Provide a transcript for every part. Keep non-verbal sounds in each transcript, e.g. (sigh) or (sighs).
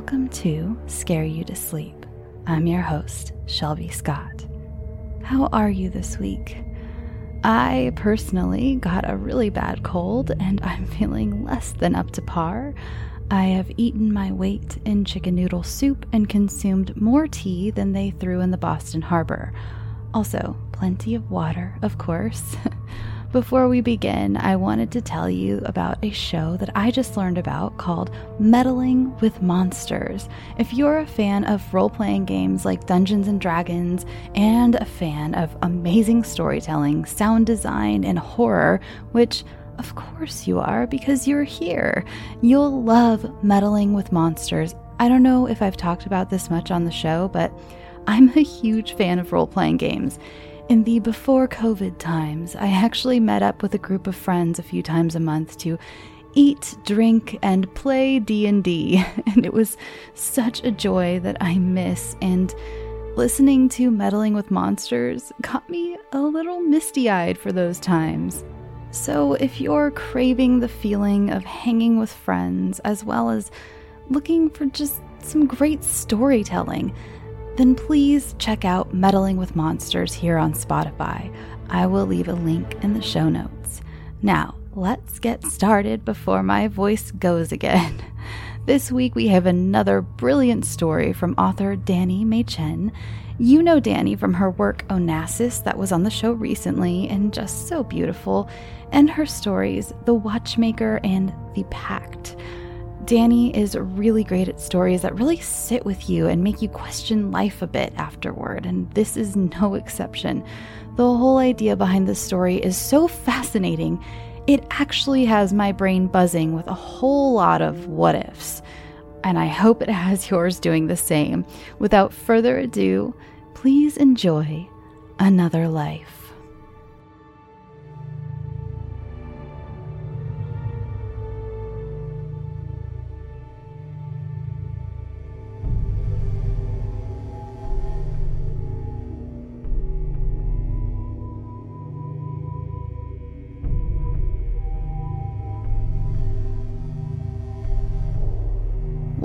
welcome to Scare You to Sleep. I'm your host, Shelby Scott. How are you this week? I personally got a really bad cold and (laughs) I'm feeling less than up to par. I have eaten my weight in chicken noodle soup and consumed more tea than they threw in the Boston Harbor. Also, plenty of water, of course. (laughs) Before we begin, I wanted to tell you about a show that I just learned about called Meddling with Monsters. If you're a fan of role playing games like Dungeons and Dragons and a fan of amazing storytelling, sound design, and horror, which of course you are because you're here, you'll love Meddling with Monsters. I don't know if I've talked about this much on the show, but I'm a huge fan of role playing games. In the before COVID times, I actually met up with a group of friends a few times a month to eat, drink, and play D&D, (laughs) and it was such a joy that I miss and listening to Meddling with Monsters got me a little misty-eyed for those times. So, if you're craving the feeling of hanging with friends as well as looking for just some great storytelling, then please check out Meddling with Monsters here on Spotify. I will leave a link in the show notes. Now, let's get started before my voice goes again. (laughs) This week we have another brilliant story from author Dani Machan. You know Dani from her work Onassis that was on the show recently and just so beautiful, and her stories The Watchmaker and The Pact. Dani is really great at stories that really sit with you and make you question life a bit afterward, and this is no (laughs) exception. The whole idea behind this story is so fascinating, it actually has my brain buzzing with a whole lot of what ifs. And I hope it has (laughs) yours doing the same. Without further ado, please enjoy Another Life.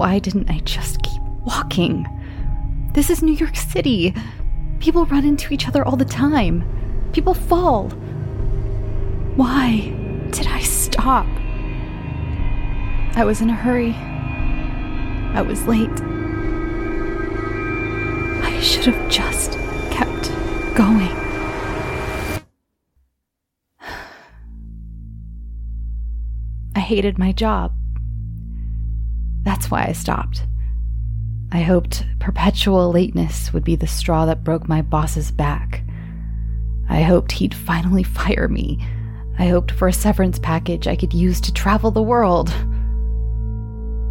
Why didn't I just keep walking? This is New York City. People run into each other all the time. People fall. Why did I stop? I was in a hurry. I was late. I should have just kept going. (sighs) I hated my job. That's why I stopped. I hoped perpetual lateness would be the straw that broke my boss's back. I hoped he'd finally (laughs) fire me. I hoped for a severance package I could use to travel the world.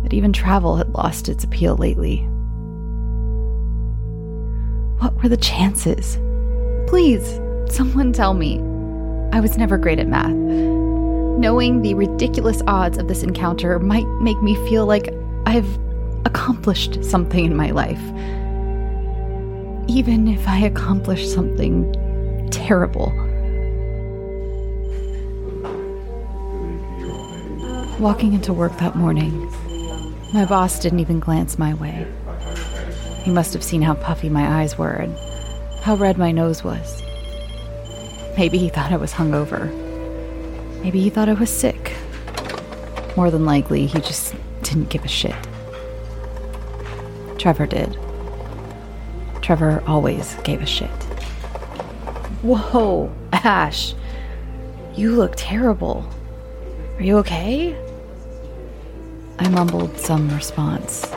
But even travel had lost its appeal lately. What were the chances? Please, someone tell me. I was never great at math. Knowing the ridiculous odds of this encounter might make me feel like I've accomplished something in my life. Even if I accomplish something terrible. Walking into work that morning, my boss didn't even glance my way. He must have seen how puffy my eyes were and how red my nose was. Maybe he thought I was hungover. Maybe he thought I was sick. More than likely, he just didn't give a shit. Trevor did. Trevor always gave a shit. Whoa, Ash. You look terrible. Are you okay? I mumbled some response.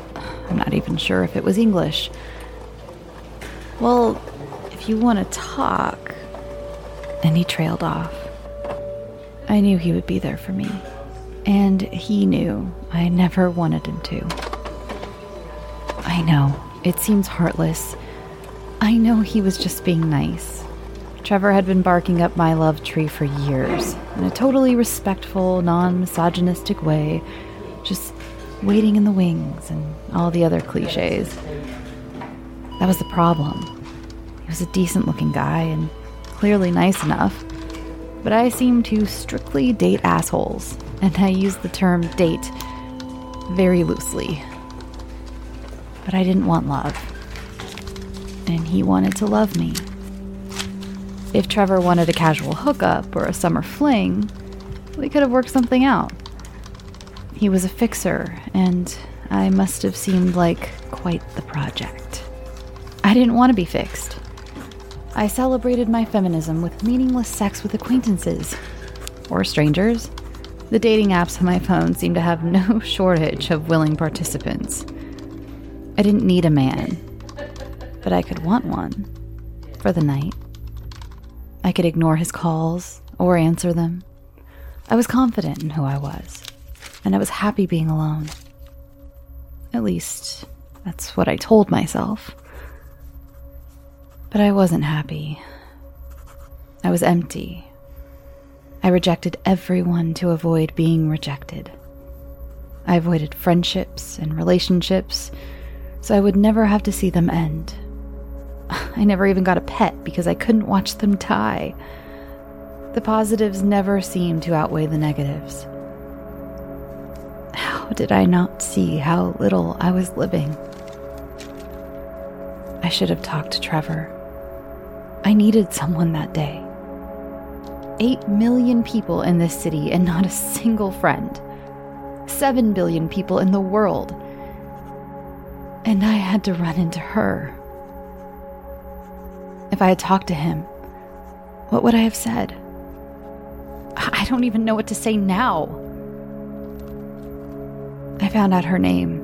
I'm not even sure if it was English. Well, if you want to talk. And he trailed off. I knew he would be there for me. And he knew I never wanted him to. I know, it seems heartless. I know he was just being nice. Trevor had been barking up my love tree for years, in a totally respectful, non misogynistic way, just waiting in the wings and all the other cliches. That was the problem. He was a decent looking guy and clearly nice enough, but I seemed to strictly date assholes and I use the term date very loosely. but I didn't want love. And he wanted to love me. If Trevor wanted a casual hookup or a summer fling, we could have worked something out. He was a fixer, and I must have seemed like quite the project. I didn't want to be fixed. I celebrated my feminism with meaningless sex with acquaintances or strangers. The dating apps on my phone seemed to have no (laughs) shortage of willing participants. I didn't need a man, but I could want one for the night. I could ignore his calls or answer them. I was confident in who I was, and I was happy being alone. At least, that's what I told myself. But I wasn't happy. I was empty. I rejected everyone to avoid being rejected. I avoided friendships and relationships so I would never have to see them end. (sighs) I never even got a pet because I couldn't watch them die. The positives never seemed to outweigh the negatives. How did I not see how little I was living? I should have talked to Trevor. I needed someone that day. Eight million people in this city and not a single friend. Seven billion people in the world. And I had to run into her. If I had talked to him, what would I have said? I don't even know what to say now. I found out her name.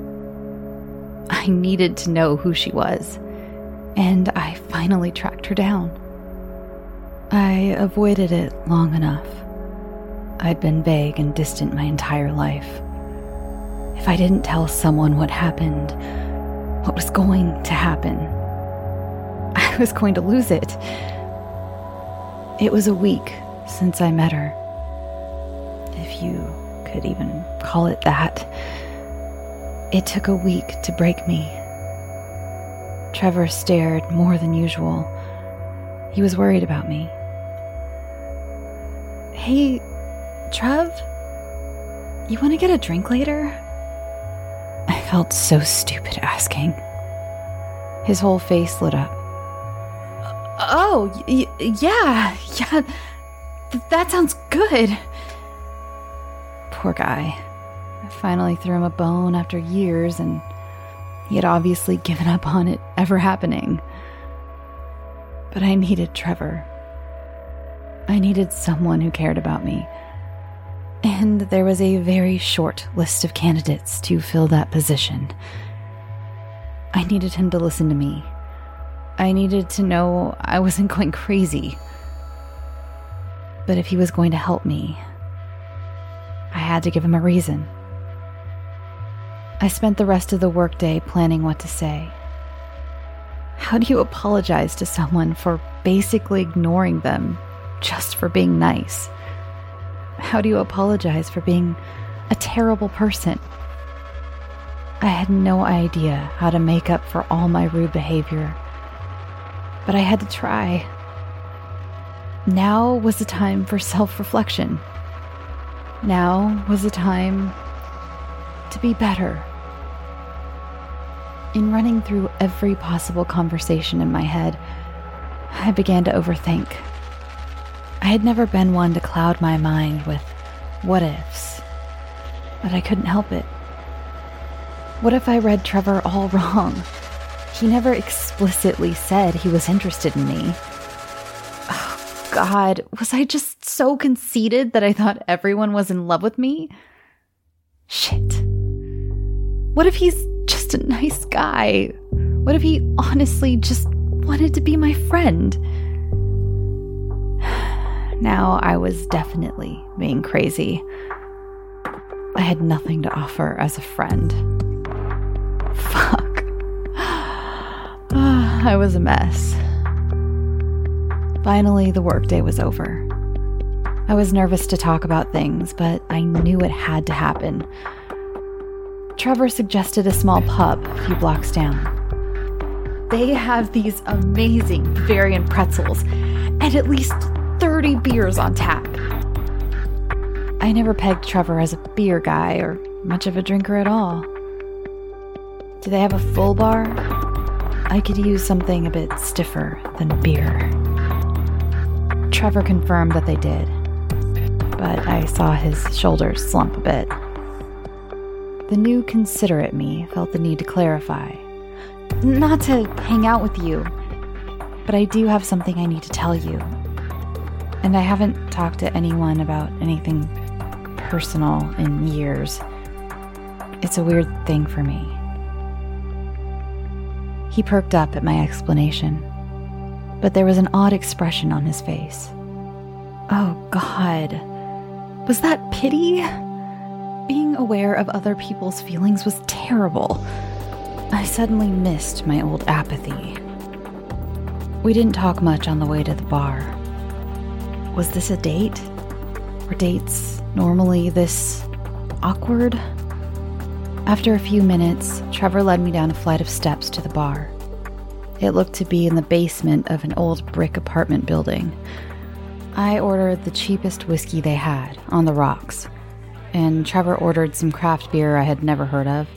I needed to know who she was, and I finally tracked her down. I avoided it long enough. I'd been vague and distant my entire life. If I didn't tell someone what happened, what was going to happen, (laughs) I was going to lose it. It was a week since I met her. If you could even call it that. It took a week to break me. Trevor stared more than usual. He was worried about me. Hey, Trev? You want to get a drink later? I felt so stupid asking. His whole face lit up. Oh, y- yeah, yeah. Th- that sounds good. Poor guy. I finally threw him a bone after years, and he had obviously given up on it ever happening. But I needed Trevor. I needed someone who cared about me. And there was a very short list of candidates to fill that position. I needed him to listen to me. I needed to know I wasn't going crazy. But if he was going to help me, I had to give him a reason. I spent the rest of the workday planning what to say. How do you apologize to someone for basically ignoring them just for being nice? How do you apologize for being a terrible person? I had no idea how to make up for all my rude behavior, but I had to try. Now was the time for self reflection. Now was the time to be better. In running through every possible conversation in my head, I began to overthink. I had never been one to cloud my mind with what ifs, but I couldn't help it. What if I read Trevor all (laughs) wrong? He never explicitly said he was interested in me. Oh, God, was I just so conceited that I thought everyone was in love with me? Shit. What if he's just a nice guy? What if he honestly just wanted to be my friend? Now I was definitely being crazy. I had nothing to offer as a friend. Fuck. (sighs) I was a mess. Finally, the workday was over. I was nervous to talk about things, but I knew it had to happen. Trevor suggested a small pub a few blocks down. They have these amazing Bavarian pretzels and at least 30 beers on tap. I never pegged Trevor as a beer guy or much of a drinker at all. Do they have a full bar? I could use something a bit stiffer than beer. Trevor confirmed that they did, but I saw his shoulders slump a bit. The new considerate me felt the need to clarify. Not to hang out with you, but I do have something I need to tell you. And I haven't talked to anyone about anything personal in years. It's a weird thing for me. He perked up at my explanation, but there was an odd expression on his face. Oh, God. Was that pity? Being aware of other people's feelings was terrible. I suddenly missed my old apathy. We didn't talk much on the way to the bar. Was this a date? Were dates normally this awkward? After a few minutes, Trevor led me down a flight of steps to the bar. It looked to be in the basement of an old brick apartment building. I ordered the cheapest whiskey they had, on the rocks, and Trevor ordered some craft beer I had never heard of,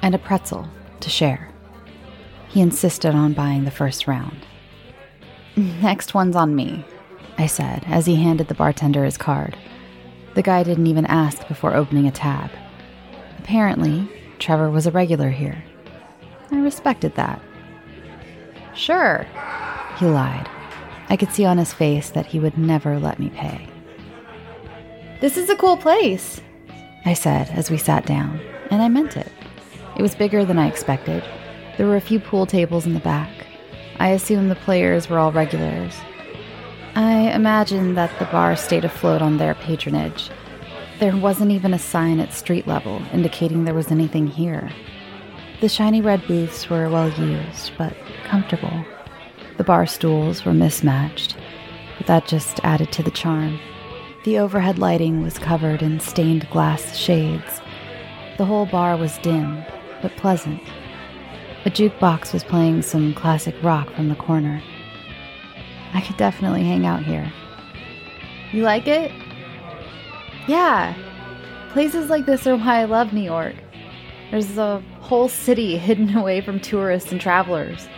and a pretzel to share. He insisted on buying the first round. (laughs) Next one's on me, I said as he handed the bartender his card. The guy didn't even ask before opening a tab. Apparently, Trevor was a regular here. I respected that. Sure, he lied. I could see on his face that he would never let me pay. This is a cool place, I said as we sat down, and I meant it. It was bigger than I expected. There were a few pool tables in the back. I assumed the players were all regulars. I imagine that the bar stayed afloat on their patronage, there wasn't even a sign at street level indicating there was anything here. The shiny red booths were well used, but comfortable. The bar stools were mismatched, but that just added to the charm. The overhead lighting was covered in stained glass shades. The whole bar was dim, but pleasant. A jukebox was playing some classic rock from the corner. I could definitely hang out here. You like it? Yeah. Places like this are why I love New York. There's a whole city (laughs) hidden away from tourists and travelers.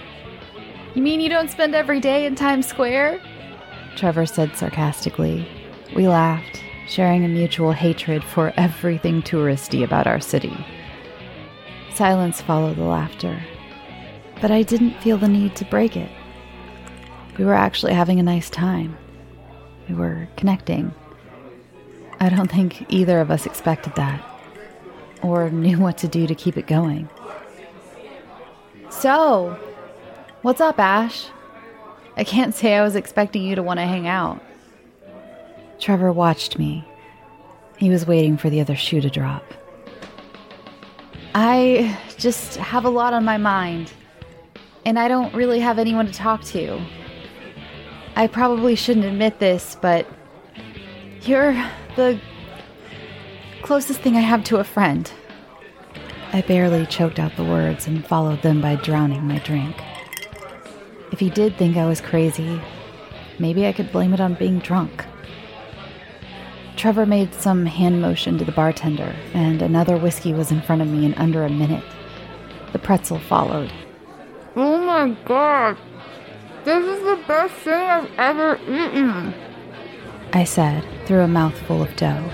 You mean you don't spend every day in Times Square? Trevor said sarcastically. We laughed, sharing a mutual hatred for everything touristy about our city. Silence followed the laughter, but I didn't feel the need to break it. We were actually having a nice time. We were connecting. I don't think either of us expected that, or knew what to do to keep it going. So, what's up, Ash? I can't say I was expecting you to want to hang out. Trevor watched me. He was waiting for the other shoe to drop. I just have a lot on my mind, and I don't really have anyone to talk to. I probably shouldn't admit this, but you're the closest thing I have to a friend. I barely choked out the words and followed them by drowning my drink. If he did think I was crazy, maybe I could blame it on being drunk. Trevor made some hand motion to the bartender, and another whiskey was in front of me in under a minute. The pretzel followed. Oh my god! This is the best thing I've ever eaten! I said through a mouthful of dough.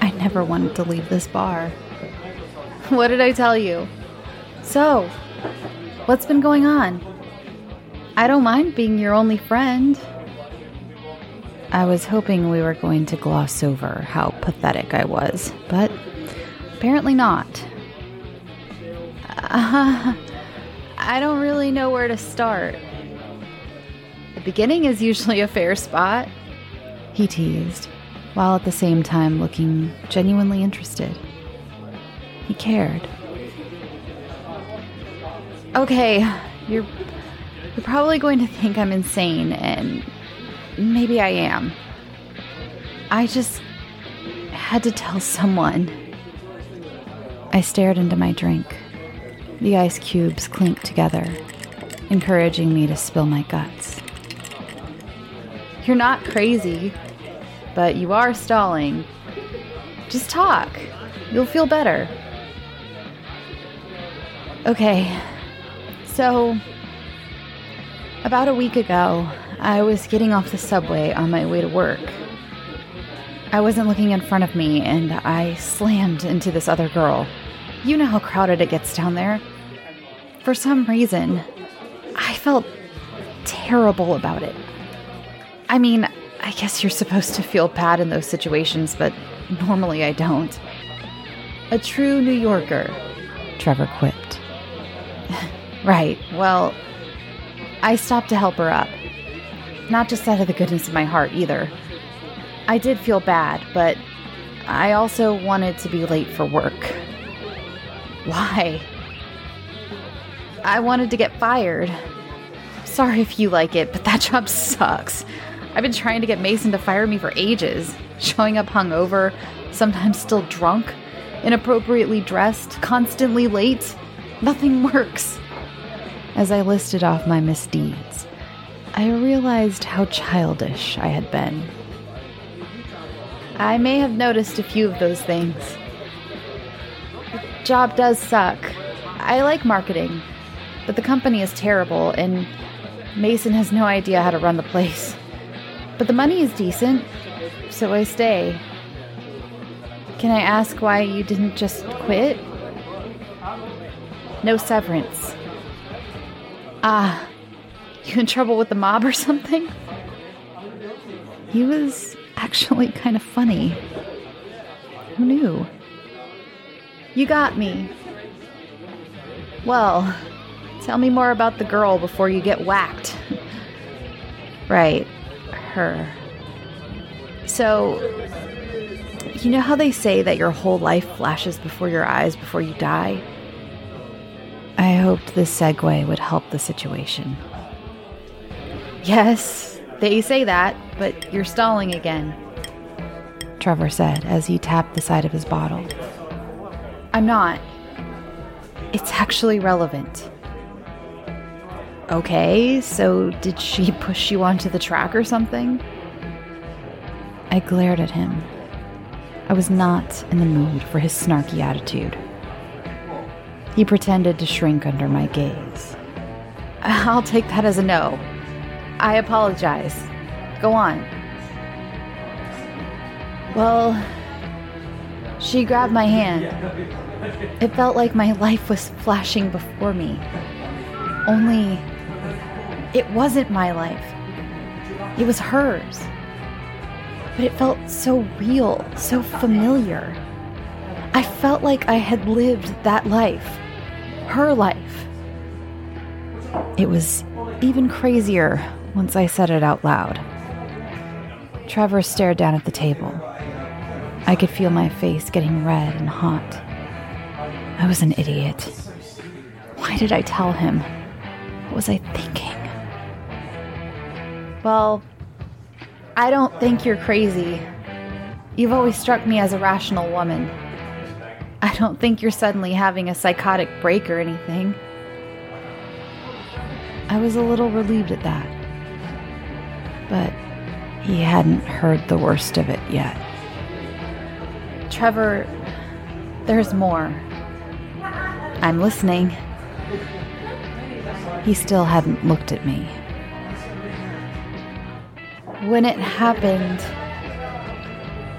I never wanted to leave this bar. What did I tell you? So, what's been going on? I don't mind being your only friend. I was hoping we were going to gloss over how pathetic I was, but apparently not. Uh, (laughs) I don't really know where to start. Beginning is usually a fair spot he teased, while at the same time looking genuinely interested. He cared. Okay, you're you're probably going to think I'm insane and maybe I am. I just had to tell someone. I stared into my drink. The ice cubes clinked together, encouraging me to spill my guts. You're not crazy, but you are stalling. Just talk. You'll feel better. Okay, so about a week ago, I was getting off the subway on my way to work. I wasn't looking in front of me and I slammed into this other girl. You know how crowded it gets down there. For some reason, I felt terrible about it. I mean, I guess you're supposed to feel bad in those situations, but normally I don't. A true New Yorker, Trevor quipped. (laughs) right, well, I stopped to help her up. Not just out of the goodness of my heart either. I did feel bad, but I also wanted to be late for work. Why? I wanted to get fired. Sorry if you like it, but that (laughs) job sucks. I've been trying to get Mason to fire me for ages, showing up hungover, sometimes still drunk, inappropriately dressed, constantly late. Nothing works. As I listed off my misdeeds, I realized how childish I had been. I may have noticed a few of those things. The job does suck. I like marketing, but the company is terrible, and Mason has no idea how to run the place. But the money is decent, so I stay. Can I ask why you didn't just quit? No severance. Ah, (laughs) you in trouble with the mob or something? He was actually kind of funny. Who knew? You got me. Well, tell me more about the girl before you get whacked. (laughs) right, her. So, you know how they say that your whole life flashes before your eyes before you die? I hoped this segue would help the situation. Yes, they say that, but you're stalling again. Trevor said as he tapped the side of his bottle. I'm not. It's actually relevant. Okay, so did she (laughs) push you onto the track or something? I glared at him. I was not in the mood for his snarky attitude. He pretended to shrink under my gaze. (laughs) I'll take that as a no. I apologize. Go on. Well, she grabbed my hand. It felt like my life was flashing before me. Only, it wasn't my life, it was hers. But it felt so real, so familiar. I felt like I had lived that life, her life. It was even crazier once I said it out loud. Trevor stared down at the table. I could feel my face getting red and hot. I was an idiot. Why did I tell him? What was I thinking? Well, I don't think you're crazy. You've always struck me as a rational woman. I don't think you're suddenly having a psychotic break or anything. I was a little relieved at that. But he hadn't heard the worst of it yet. Trevor, there's more. I'm listening. He still hadn't looked at me. When it happened,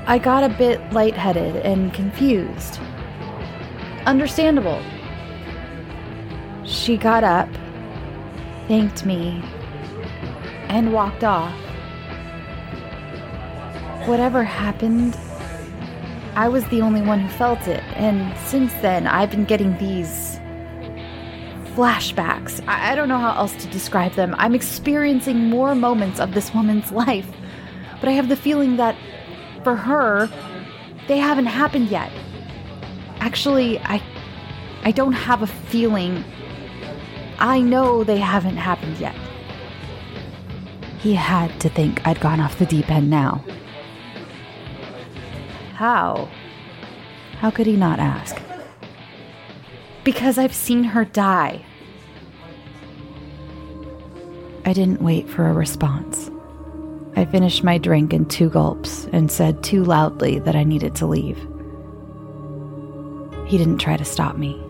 I got a bit lightheaded and confused. Understandable. She got up, thanked me, and walked off. Whatever happened, I was the only one who felt it, and since then I've been getting these flashbacks. I, I don't know how else to describe them. I'm experiencing more moments of this woman's (laughs) life, but I have the feeling that for her, they haven't happened yet. Actually, I I don't have a feeling. I know they haven't happened yet. He had to think I'd gone off the deep end now. How? How could he not ask? Because I've seen her die. I didn't wait for a response. I finished my drink in two gulps and said too loudly that I needed to leave. He didn't try to stop me.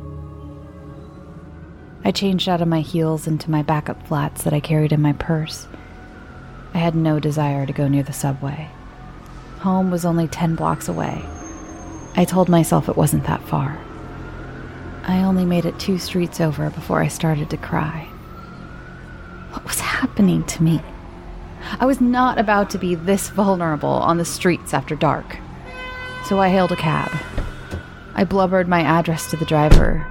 I changed out of my heels into my backup flats that I carried in my purse. I had no desire to go near the subway. Home was only 10 blocks away. I told myself it wasn't that far. I only made it two streets over before I started to cry. What was happening to me? I was not about to be this vulnerable on the streets after dark. So I hailed a cab. I blubbered my address to the driver.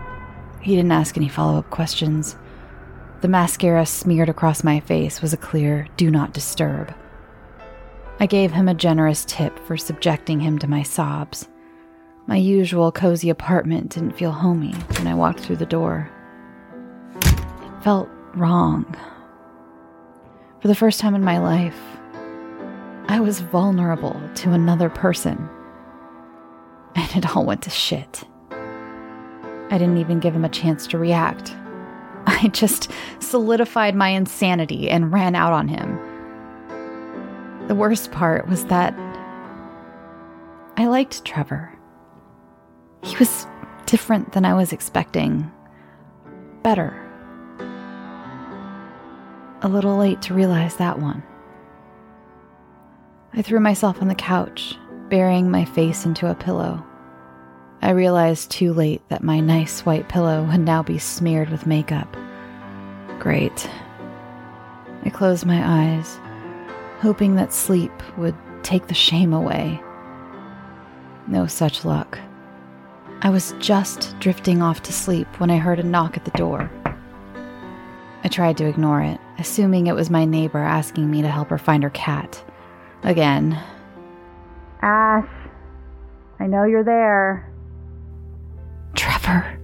He didn't ask any follow up questions. The mascara smeared across my face was a clear do not disturb. I gave him a generous tip for subjecting him to my sobs. My usual cozy apartment didn't feel homey when I walked through the door. It felt wrong. For the first time in my life, I was vulnerable to another person. And it all went to shit. I didn't even give him a chance to react. (laughs) I just solidified my insanity and ran out on him. The worst part was that I liked Trevor. He was different than I was expecting. Better. A little late to realize that one. I threw myself on the couch, burying my face into a pillow. I realized too late that my nice white pillow would now be smeared with makeup. Great. I closed my eyes, hoping that sleep would take the shame away. No such luck. I was just drifting off to sleep when I heard a knock at the door. I tried to ignore it, assuming it was my neighbor asking me to help her find her cat. Again. Ash, I know you're there. Trevor.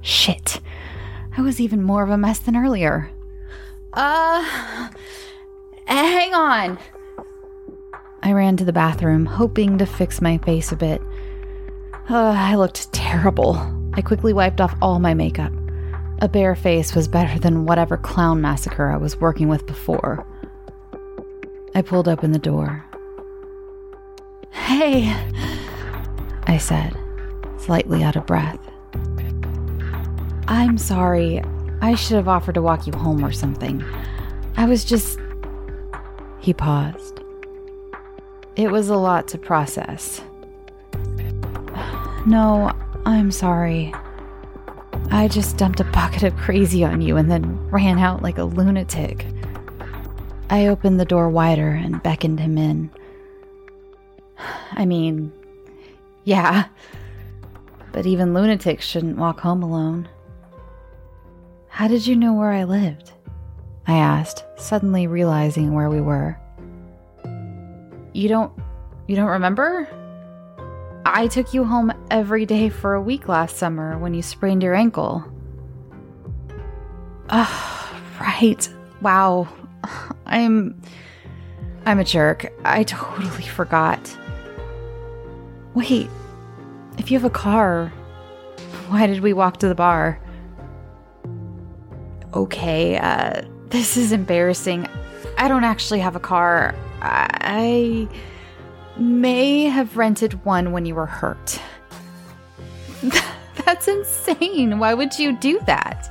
Shit. I was even more of a mess than earlier. Uh, hang on. I ran to the bathroom, hoping to fix my face a bit. Uh, I looked terrible. I quickly wiped off all my makeup. A bare face was better than whatever clown massacre I was working with before. I pulled open the door. Hey, I said, slightly out of breath. I'm sorry. I should have offered to walk you home or something. I was just. He paused. It was a lot to process. No, I'm sorry. I just dumped a bucket of crazy on you and then ran out like a lunatic. I opened the door wider and beckoned him in. I mean, yeah, but even lunatics shouldn't walk home alone. How did you know where I lived? I asked, suddenly realizing where we were. You don't you don't remember? I took you home every day for a week last summer when you sprained your ankle. Oh, (sighs) right. Wow. (sighs) I'm I'm a jerk. I totally forgot. Wait. If you have a car, why did we walk to the bar? Okay, uh this is embarrassing. I don't actually have a car. I may have rented one when you were hurt. (laughs) That's insane. Why would you do that?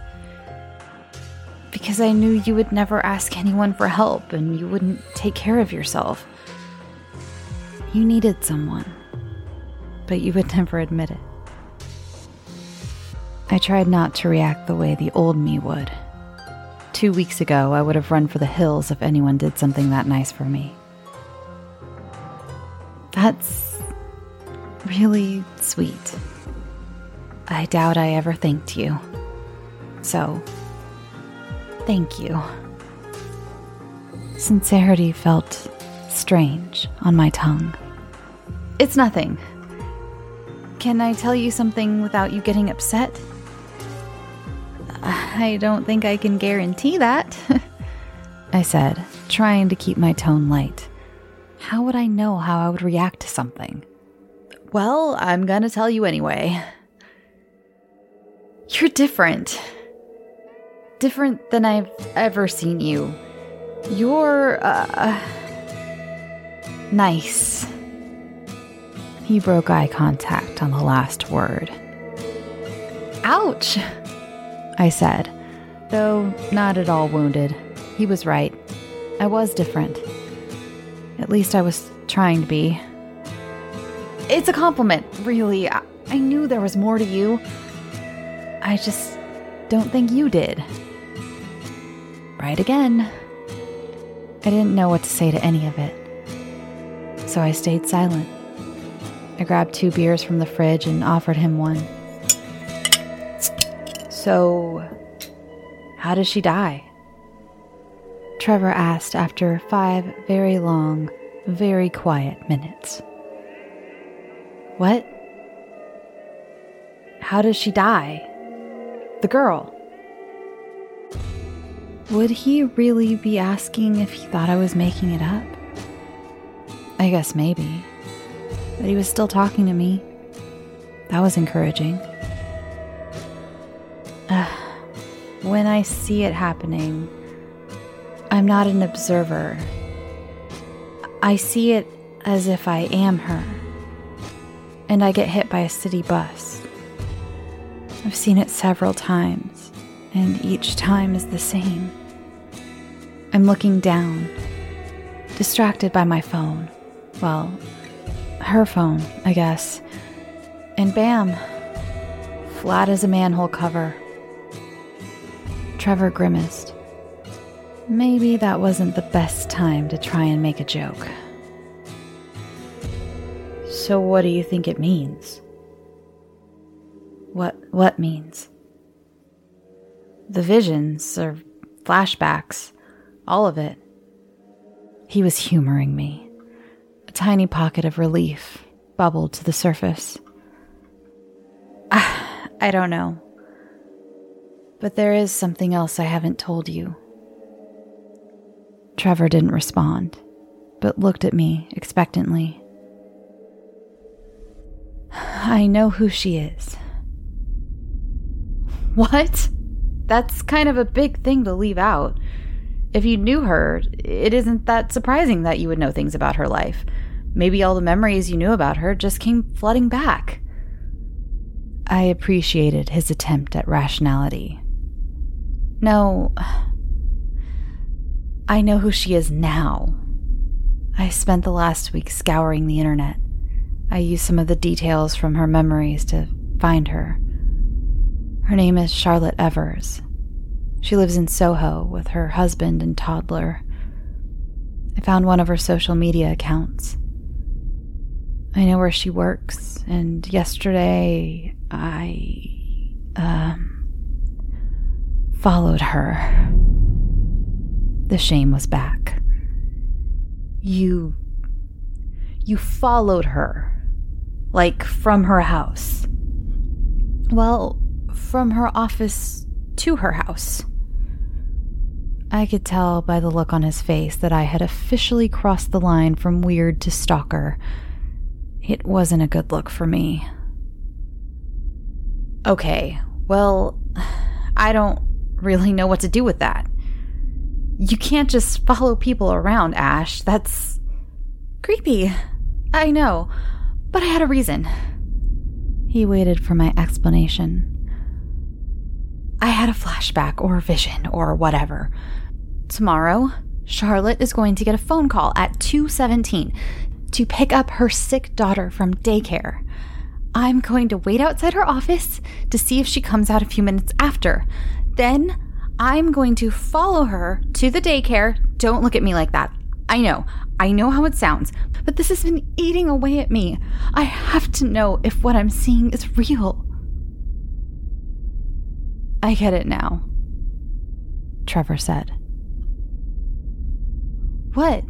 Because I knew you would never ask anyone for help and you wouldn't take care of yourself. You needed someone, but you would never admit it. I tried not to react the way the old me would. Two weeks ago, I would have run for the hills if anyone did something that nice for me. That's really sweet. I doubt I ever thanked you. So, thank you. Sincerity felt strange on my tongue. It's nothing. Can I tell you something without you getting upset? I don't think I can guarantee that, (laughs) I said, trying to keep my tone light. How would I know how I would react to something? Well, I'm gonna tell you anyway. You're different. Different than I've ever seen you. You're, uh. nice. He broke eye contact on the last word. Ouch! I said, though not at all wounded. He was right. I was different. At least I was trying to be. It's a compliment, really. I, I knew there was more to you. I just don't think you did. Right again. I didn't know what to say to any of it. So I stayed silent. I grabbed two beers from the fridge and offered him one. So, how does she die? Trevor asked after five very long, very quiet minutes. What? How does she die? The girl. Would he really be asking if he thought I was making it up? I guess maybe. But he was still talking to me. That was encouraging. (sighs) when I see it happening, I'm not an observer. I see it as if I am her. And I get hit by a city bus. I've seen it several times, and each time is the same. I'm looking down, distracted by my phone. Well, her phone, I guess. And bam, flat as a manhole cover. Trevor grimaced. Maybe that wasn't the best time to try and make a joke. So what do you think it means? What what means? The visions or flashbacks, all of it. He was humoring me. A tiny pocket of relief bubbled to the surface. (sighs) I don't know. But there is something else I haven't told you. Trevor didn't respond, but looked at me expectantly. I know who she is. What? That's kind of a big thing to leave out. If you knew her, it isn't that surprising that you would know things about her life. Maybe all the memories you knew about her just came flooding back. I appreciated his attempt at rationality. No. I know who she is now. I spent the last week scouring the internet. I used some of the details from her memories to find her. Her name is Charlotte Evers. She lives in Soho with her husband and toddler. I found one of her social media accounts. I know where she works, and yesterday I, um, followed her. The shame was back. You. You followed her. Like from her house. Well, from her office to her house. I could tell by the look on his face that I had officially crossed the line from weird to stalker. It wasn't a good look for me. Okay, well, (sighs) I don't really know what to do with that. You can't just follow people around, Ash. That's creepy. I know, but I had a reason. He waited for my explanation. I had a flashback or a vision or whatever. Tomorrow, Charlotte is going to get a phone call at 2:17 to pick up her sick daughter from daycare. I'm going to wait outside her office to see if she comes out a few minutes after. Then I'm going to follow her to the daycare. Don't look at me like that. I know. I know how it sounds, but this has been eating away at me. I have to know if what I'm seeing is real. I get it now, Trevor said. What?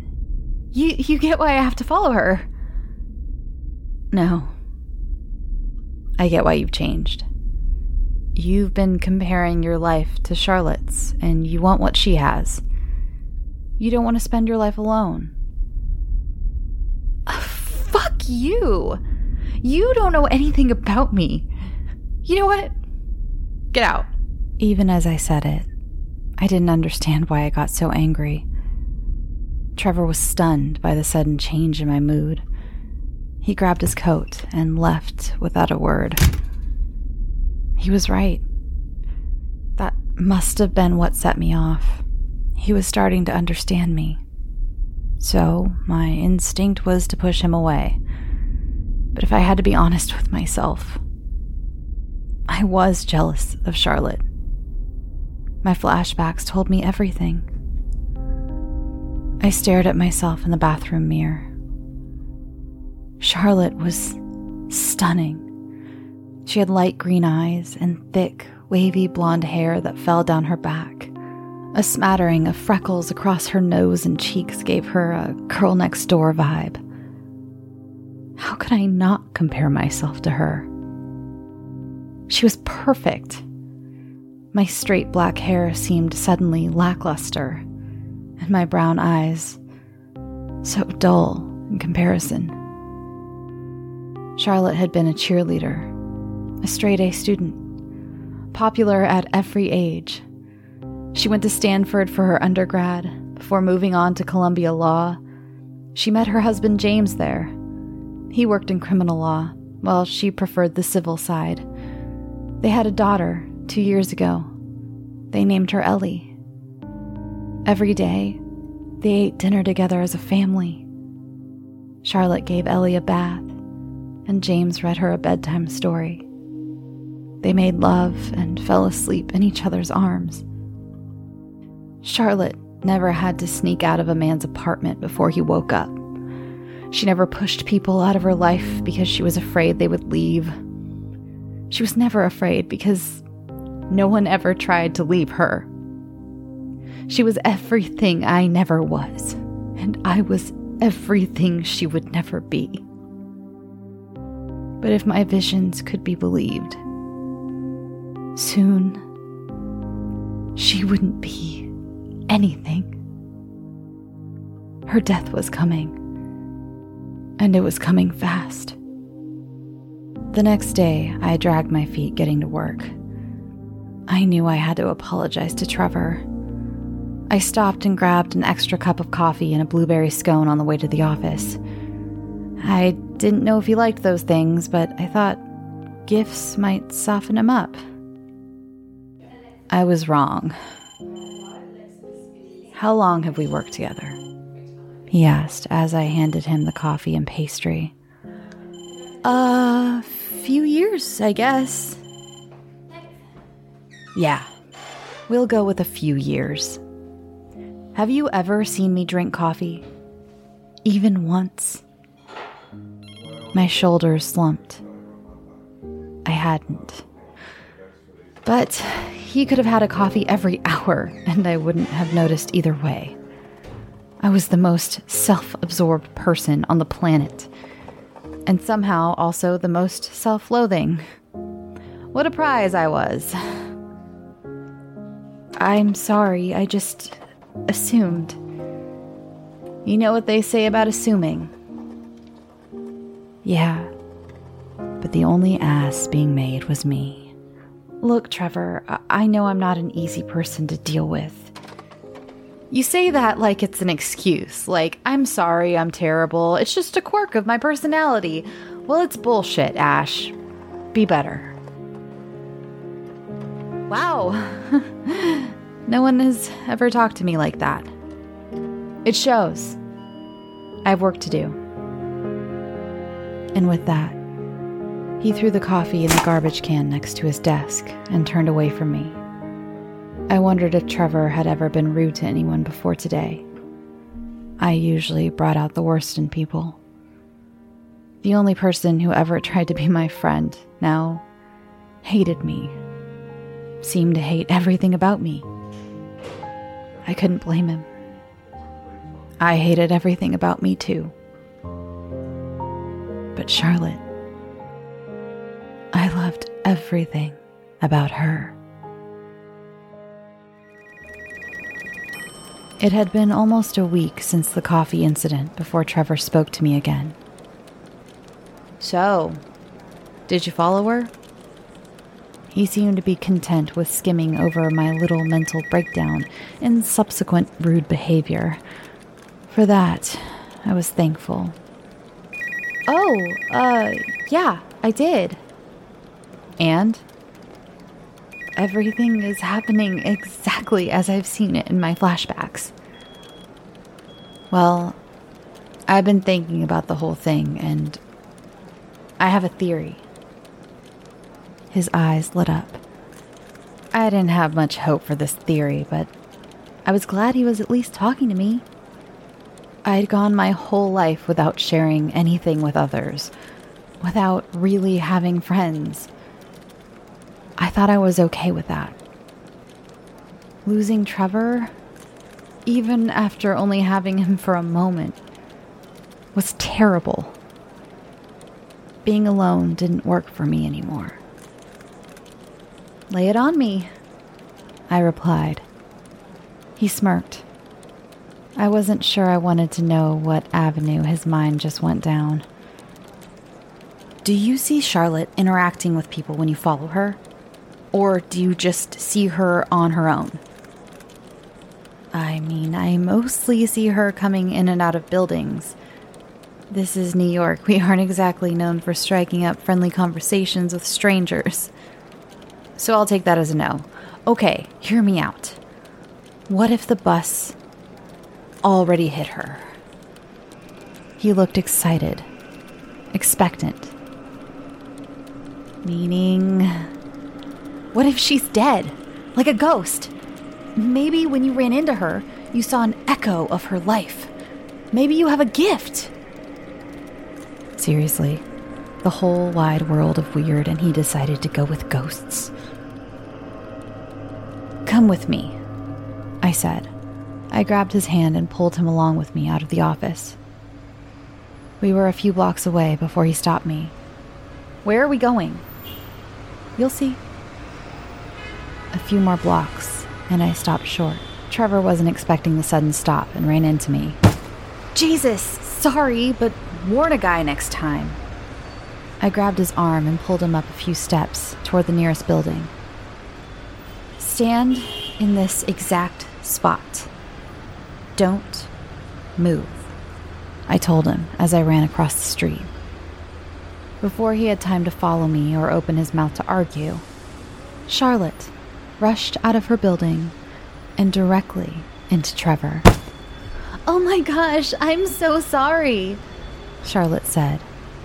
You you get why I have to follow her? No. I get why you've changed. You've been comparing your life to Charlotte's, and you want what she has. You don't want to spend your life alone. Uh, fuck you! You don't know anything about me. You know what? Get out. Even as I said it, I didn't understand why I got so angry. Trevor was stunned by the sudden change in my mood. He grabbed his coat and left without a word. He was right. That must have been what set me off. He was starting to understand me. So, my instinct was to push him away. But if I had to be honest with myself, I was jealous of Charlotte. My flashbacks told me everything. I stared at myself in the bathroom mirror. Charlotte was stunning. She had light green eyes and thick, wavy blonde hair that fell down her back. A smattering of freckles across her nose and cheeks gave her a girl next door vibe. How could I not compare myself to her? She was perfect. My straight black hair seemed suddenly lackluster, and my brown eyes so dull in comparison. Charlotte had been a cheerleader, a straight A student, popular at every age. She went to Stanford for her undergrad before moving on to Columbia Law. She met her husband James there. He worked in criminal law, while she preferred the civil side. They had a daughter two years ago. They named her Ellie. Every day, they ate dinner together as a family. Charlotte gave Ellie a bath, and James read her a bedtime story. They made love and fell asleep in each other's arms. Charlotte never had to sneak out of a man's apartment before he woke up. She never pushed people out of her life because she was afraid they would leave. She was never afraid because no one ever tried to leave her. She was everything I never was, and I was everything she would never be. But if my visions could be believed, soon she wouldn't be anything. Her death was coming, and it was coming fast. The next day, I dragged my feet getting to work. I knew I had to apologize to Trevor. I stopped and grabbed an extra cup of coffee and a blueberry scone on the way to the office. I didn't know if he liked those things, but I thought gifts might soften him up. I was wrong. How long have we worked together? He asked as I handed him the coffee and pastry. A few years, I guess. Yeah, we'll go with a few years. Have you ever seen me drink coffee? Even once? My shoulders slumped. I hadn't. But he could have had a coffee every (laughs) hour, and I wouldn't have noticed either way. I was the most self absorbed person on the planet, and somehow also the most self loathing. What a prize I was. I'm sorry, I just assumed. You know what they say about assuming? Yeah, but the only ass being made was me. Look, Trevor, I know I'm not an easy person to deal with. You say that like it's an excuse, like, I'm sorry, I'm terrible, it's just a quirk of my personality. Well, it's bullshit, Ash. Be better. Wow. (laughs) no one has ever talked to me like that. It shows. I have work to do. And with that, he threw the coffee in the garbage can next to his desk and turned away from me. I wondered if Trevor had ever been rude to anyone before today. I usually brought out the worst in people. The only person who ever tried to be my friend now hated me seemed to hate everything about me. I couldn't blame him. I hated everything about me, too. But Charlotte, I loved everything about her. It had been almost a week since the coffee incident before Trevor spoke to me again. So, did you follow her? He seemed to be content with skimming over my little mental breakdown and subsequent rude behavior. For that, I was thankful. Oh, uh, yeah, I did. And? everything is happening exactly as I've seen it in my flashbacks. Well, I've been thinking about the whole thing, and I have a theory. His eyes lit up. I didn't have much hope for this theory, but I was glad he was at least talking to me. I'd gone my whole life without sharing anything with others, without really having friends. I thought I was okay with that. Losing Trevor, even after only having him for a moment, was terrible. Being alone didn't work for me anymore. Lay it on me, I replied. He smirked. I wasn't sure I wanted to know what avenue his mind just went down. Do you see Charlotte interacting with people when you follow her? Or do you just see her on her own? I mean, I mostly see her coming in and out of buildings. This is New York. We aren't exactly known for striking up friendly conversations with strangers. So I'll take that as a no. Okay, hear me out. What if the bus already hit her? He looked excited, expectant. Meaning, what if she's dead? Like a ghost? Maybe when you ran into her, you saw an echo of her life. Maybe you have a gift. Seriously, the whole wide world of weird, and he decided to go with ghosts. Come with me, I said. I grabbed his hand and pulled him along with me out of the office. We were a few blocks away before he stopped me. Where are we going? You'll see. A few more blocks, and I stopped short. Trevor wasn't expecting the sudden stop and ran into me. Jesus, sorry, but warn a guy next time. I grabbed his arm and pulled him up a few steps toward the nearest building. Stand in this exact spot. Don't move, I told him as I ran across the street. Before he had time to follow me or open his mouth to argue, Charlotte rushed out of her building and directly into Trevor. Oh my gosh, I'm so sorry, Charlotte said.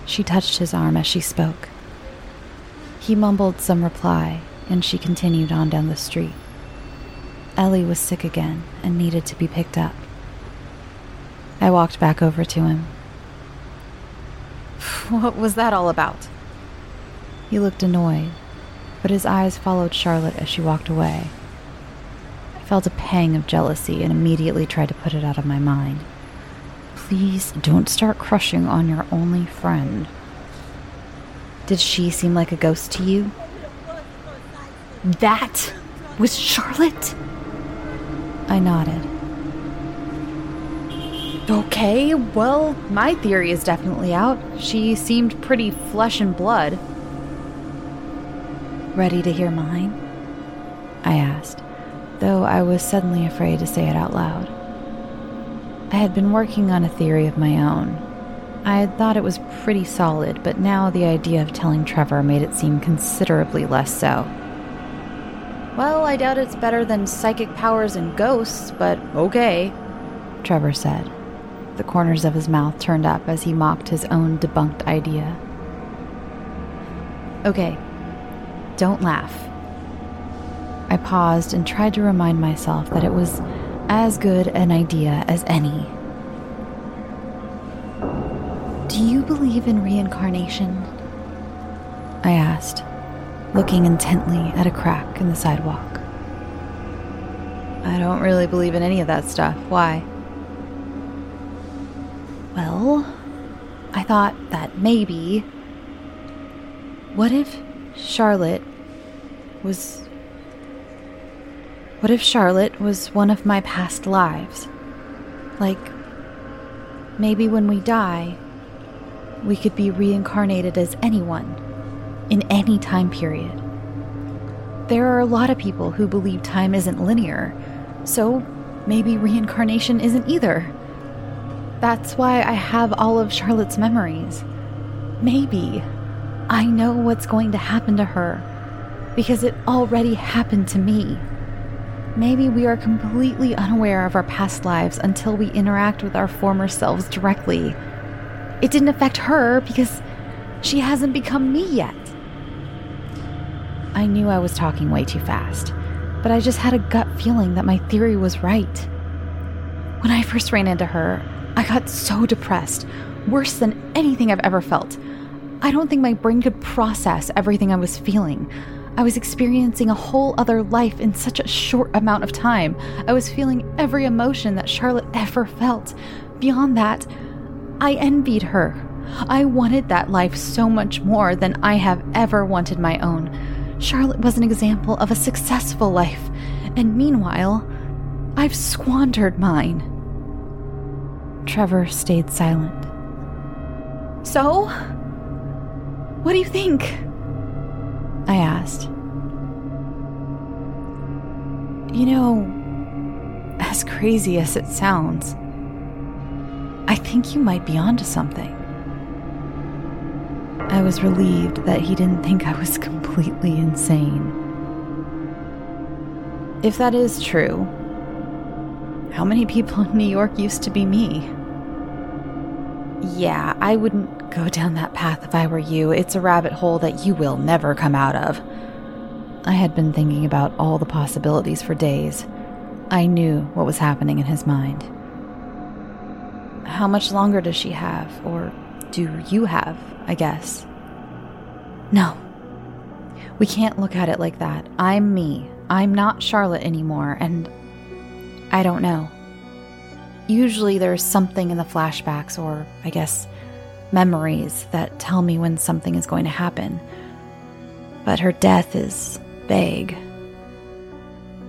She touched his arm as she spoke. He mumbled some reply and she continued on down the street. Ellie was sick again and needed to be picked up. I walked back over to him. What was that all about? He looked annoyed, but his eyes followed Charlotte as she walked away. I felt a pang of jealousy and immediately tried to put it out of my mind. Please don't start crushing on your only friend. Did she seem like a ghost to you? That was Charlotte? I nodded. Okay, well, my theory is definitely out. She seemed pretty flesh and blood. Ready to hear mine? I asked, though I was suddenly afraid to say it out loud. I had been working on a theory of my own. I had thought it was pretty solid, but now the idea of telling Trevor made it seem considerably less so. Well, I doubt it's better than psychic powers and ghosts, but okay, Trevor said. The corners of his mouth turned up as he mocked his own debunked idea. Okay, don't laugh. I paused and tried to remind myself that it was as good an idea as any. Do you believe in reincarnation? I asked looking intently at a crack in the sidewalk. I don't really believe in any of that stuff. Why? Well, I thought that maybe. What if Charlotte was. What if Charlotte was one of my past lives? Like, maybe when we die, we could be reincarnated as anyone in any time period. There are a lot of people who believe time isn't linear, so maybe reincarnation isn't either. That's why I have all of Charlotte's memories. Maybe I know what's going to happen to her, because it already happened to me. Maybe we are completely unaware of our past lives until we interact with our former selves directly. It didn't affect her because she hasn't become me yet. I knew I was talking way too fast, but I just had a gut feeling that my theory was right. When I first ran into her, I got so depressed, worse than anything I've ever felt. I don't think my brain could process everything I was feeling. I was experiencing a whole other life in such a short amount of time. I was feeling every emotion that Charlotte ever felt. Beyond that, I envied her. I wanted that life so much more than I have ever wanted my own. Charlotte was an example of a successful life, and meanwhile, I've squandered mine. Trevor stayed silent. So? What do you think? I asked. You know, as crazy as it sounds, I think you might be onto something. I was relieved that he didn't think I was (laughs) completely insane. If that is true, how many people in New York used to be me? Yeah, I wouldn't go down that path if I were you. It's a rabbit hole that you will never come out of. I had been thinking about all the possibilities for days. I knew what was happening in his mind. How much longer does she have? Or do you have, I guess? No. We can't look at it like that. I'm me. I'm not Charlotte anymore, and I don't know. Usually there's something in the flashbacks, or I guess memories, that tell me when something is going to happen. But her death is vague.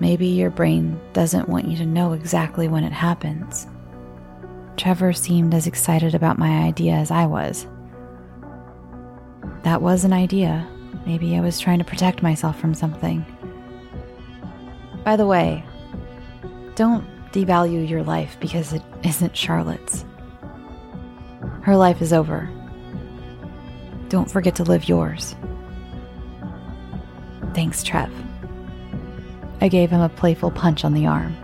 Maybe your brain doesn't want you to know exactly when it happens. Trevor seemed as excited about my idea as I was. That was an idea. Maybe I was trying to protect myself from something. By the way, don't devalue your life because it isn't Charlotte's. Her life is over. Don't forget to live yours. Thanks, Trev. I gave him a playful punch on the arm,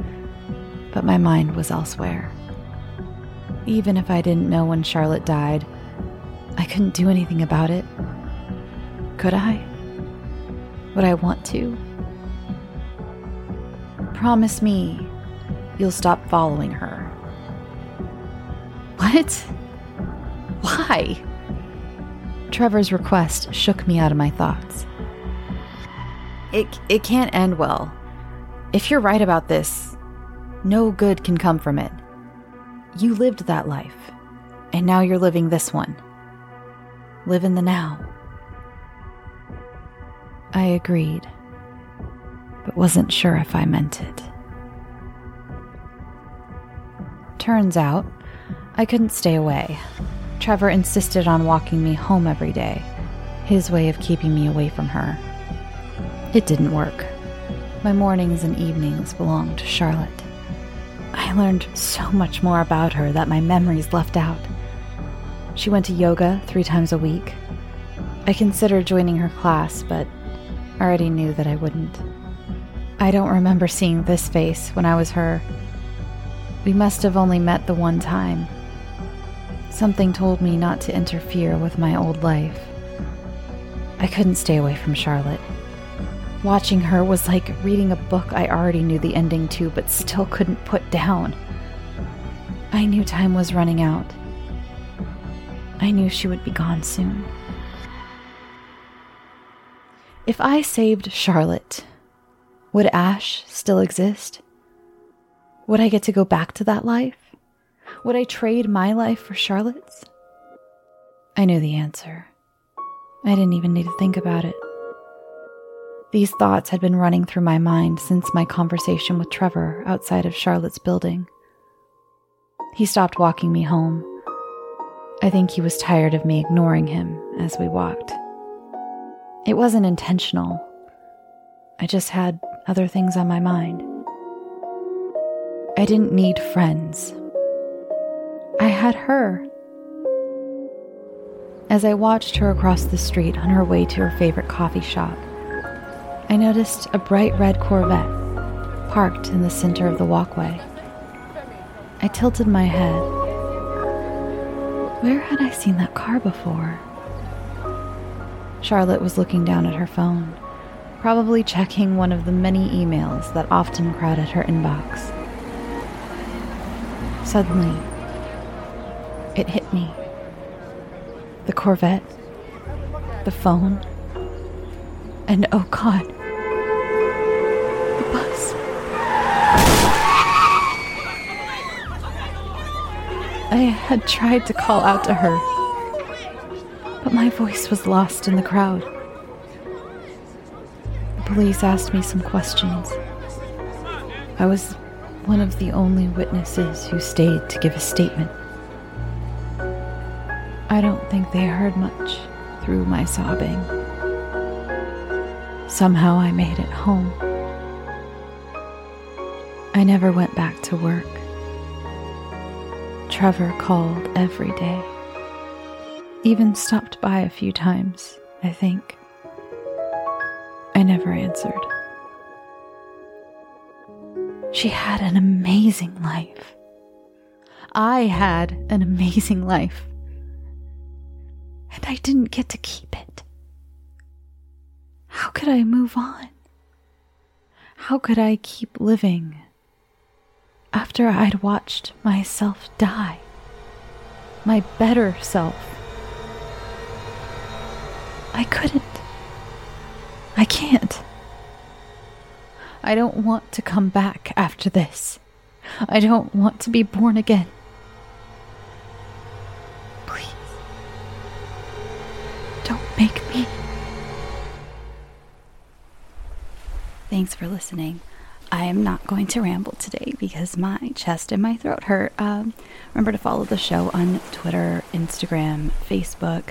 but my mind was elsewhere. Even if I didn't know when Charlotte died, I couldn't do anything about it. Could I? Would I want to? Promise me you'll stop following her. What? Why? Trevor's request shook me out of my thoughts. It, it can't end well. If you're right about this, no good can come from it. You lived that life, and now you're living this one. Live in the now. I agreed, but wasn't sure if I meant it. Turns out, I couldn't stay away. Trevor insisted on walking me home every day, his way of keeping me away from her. It didn't work. My mornings and evenings belonged to Charlotte. I learned so much more about her that my memories left out. She went to yoga three times a week. I considered joining her class, but I already knew that I wouldn't. I don't remember seeing this face when I was her. We must have only met the one time. Something told me not to interfere with my old life. I couldn't stay away from Charlotte. Watching her was like reading a book I already knew the ending to, but still couldn't put down. I knew time was running out. I knew she would be gone soon. If I saved Charlotte, would Ash still exist? Would I get to go back to that life? Would I trade my life for Charlotte's? I knew the answer. I didn't even need to think about it. These thoughts had been running through my mind since my conversation with Trevor outside of Charlotte's building. He stopped walking me home. I think he was tired of me ignoring him as we walked. It wasn't intentional. I just had other things on my mind. I didn't need friends. I had her. As I watched her across the street on her way to her favorite coffee shop, I noticed a bright red Corvette parked in the center of the walkway. I tilted my head. Where had I seen that car before? Charlotte was looking down at her phone, probably checking one of the many emails that often crowded her inbox. Suddenly, it hit me. The Corvette, the phone, and oh God, the bus. I had tried to call out to her, but my voice was lost in the crowd. The police asked me some questions. I was one of the only witnesses who stayed to give a statement. I don't think they heard much through my sobbing. Somehow I made it home. I never went back to work. Trevor called every day. Even stopped by a few times, I think. I never answered. She had an amazing life. I had an amazing life. And I didn't get to keep it. How could I move on? How could I keep living after I'd watched myself die? My better self. I couldn't. I can't. I don't want to come back after this. I don't want to be born again. Please. Don't make me. Thanks for listening. I am not going to ramble today because my chest and my throat hurt. Um, remember to follow the show on Twitter, Instagram, Facebook.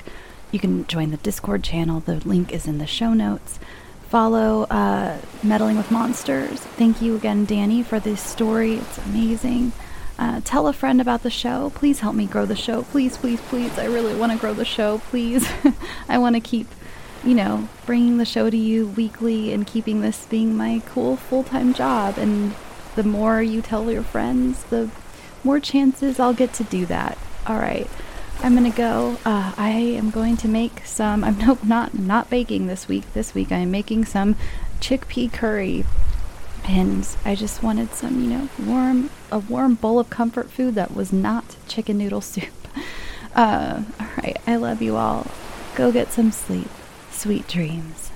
You can join the Discord channel. The link is in the show notes. Follow uh, Meddling with Monsters. Thank you again, Dani, for this story. It's amazing. Uh, tell a friend about the show. Please help me grow the show. Please, please, please. I really want to grow the show. Please. (laughs) I want to keep you know, bringing the show to you weekly and keeping this being my cool full time job. And the more you tell your friends, the more chances I'll get to do that. All right. I'm gonna go. Uh, I am going to make some. I'm (laughs) nope, not not baking this week. This week I am making some chickpea curry, and I just wanted some, you know, warm a warm bowl of comfort food that was not chicken noodle (laughs) soup. Uh, all right, I love you all. Go get some sleep. Sweet dreams.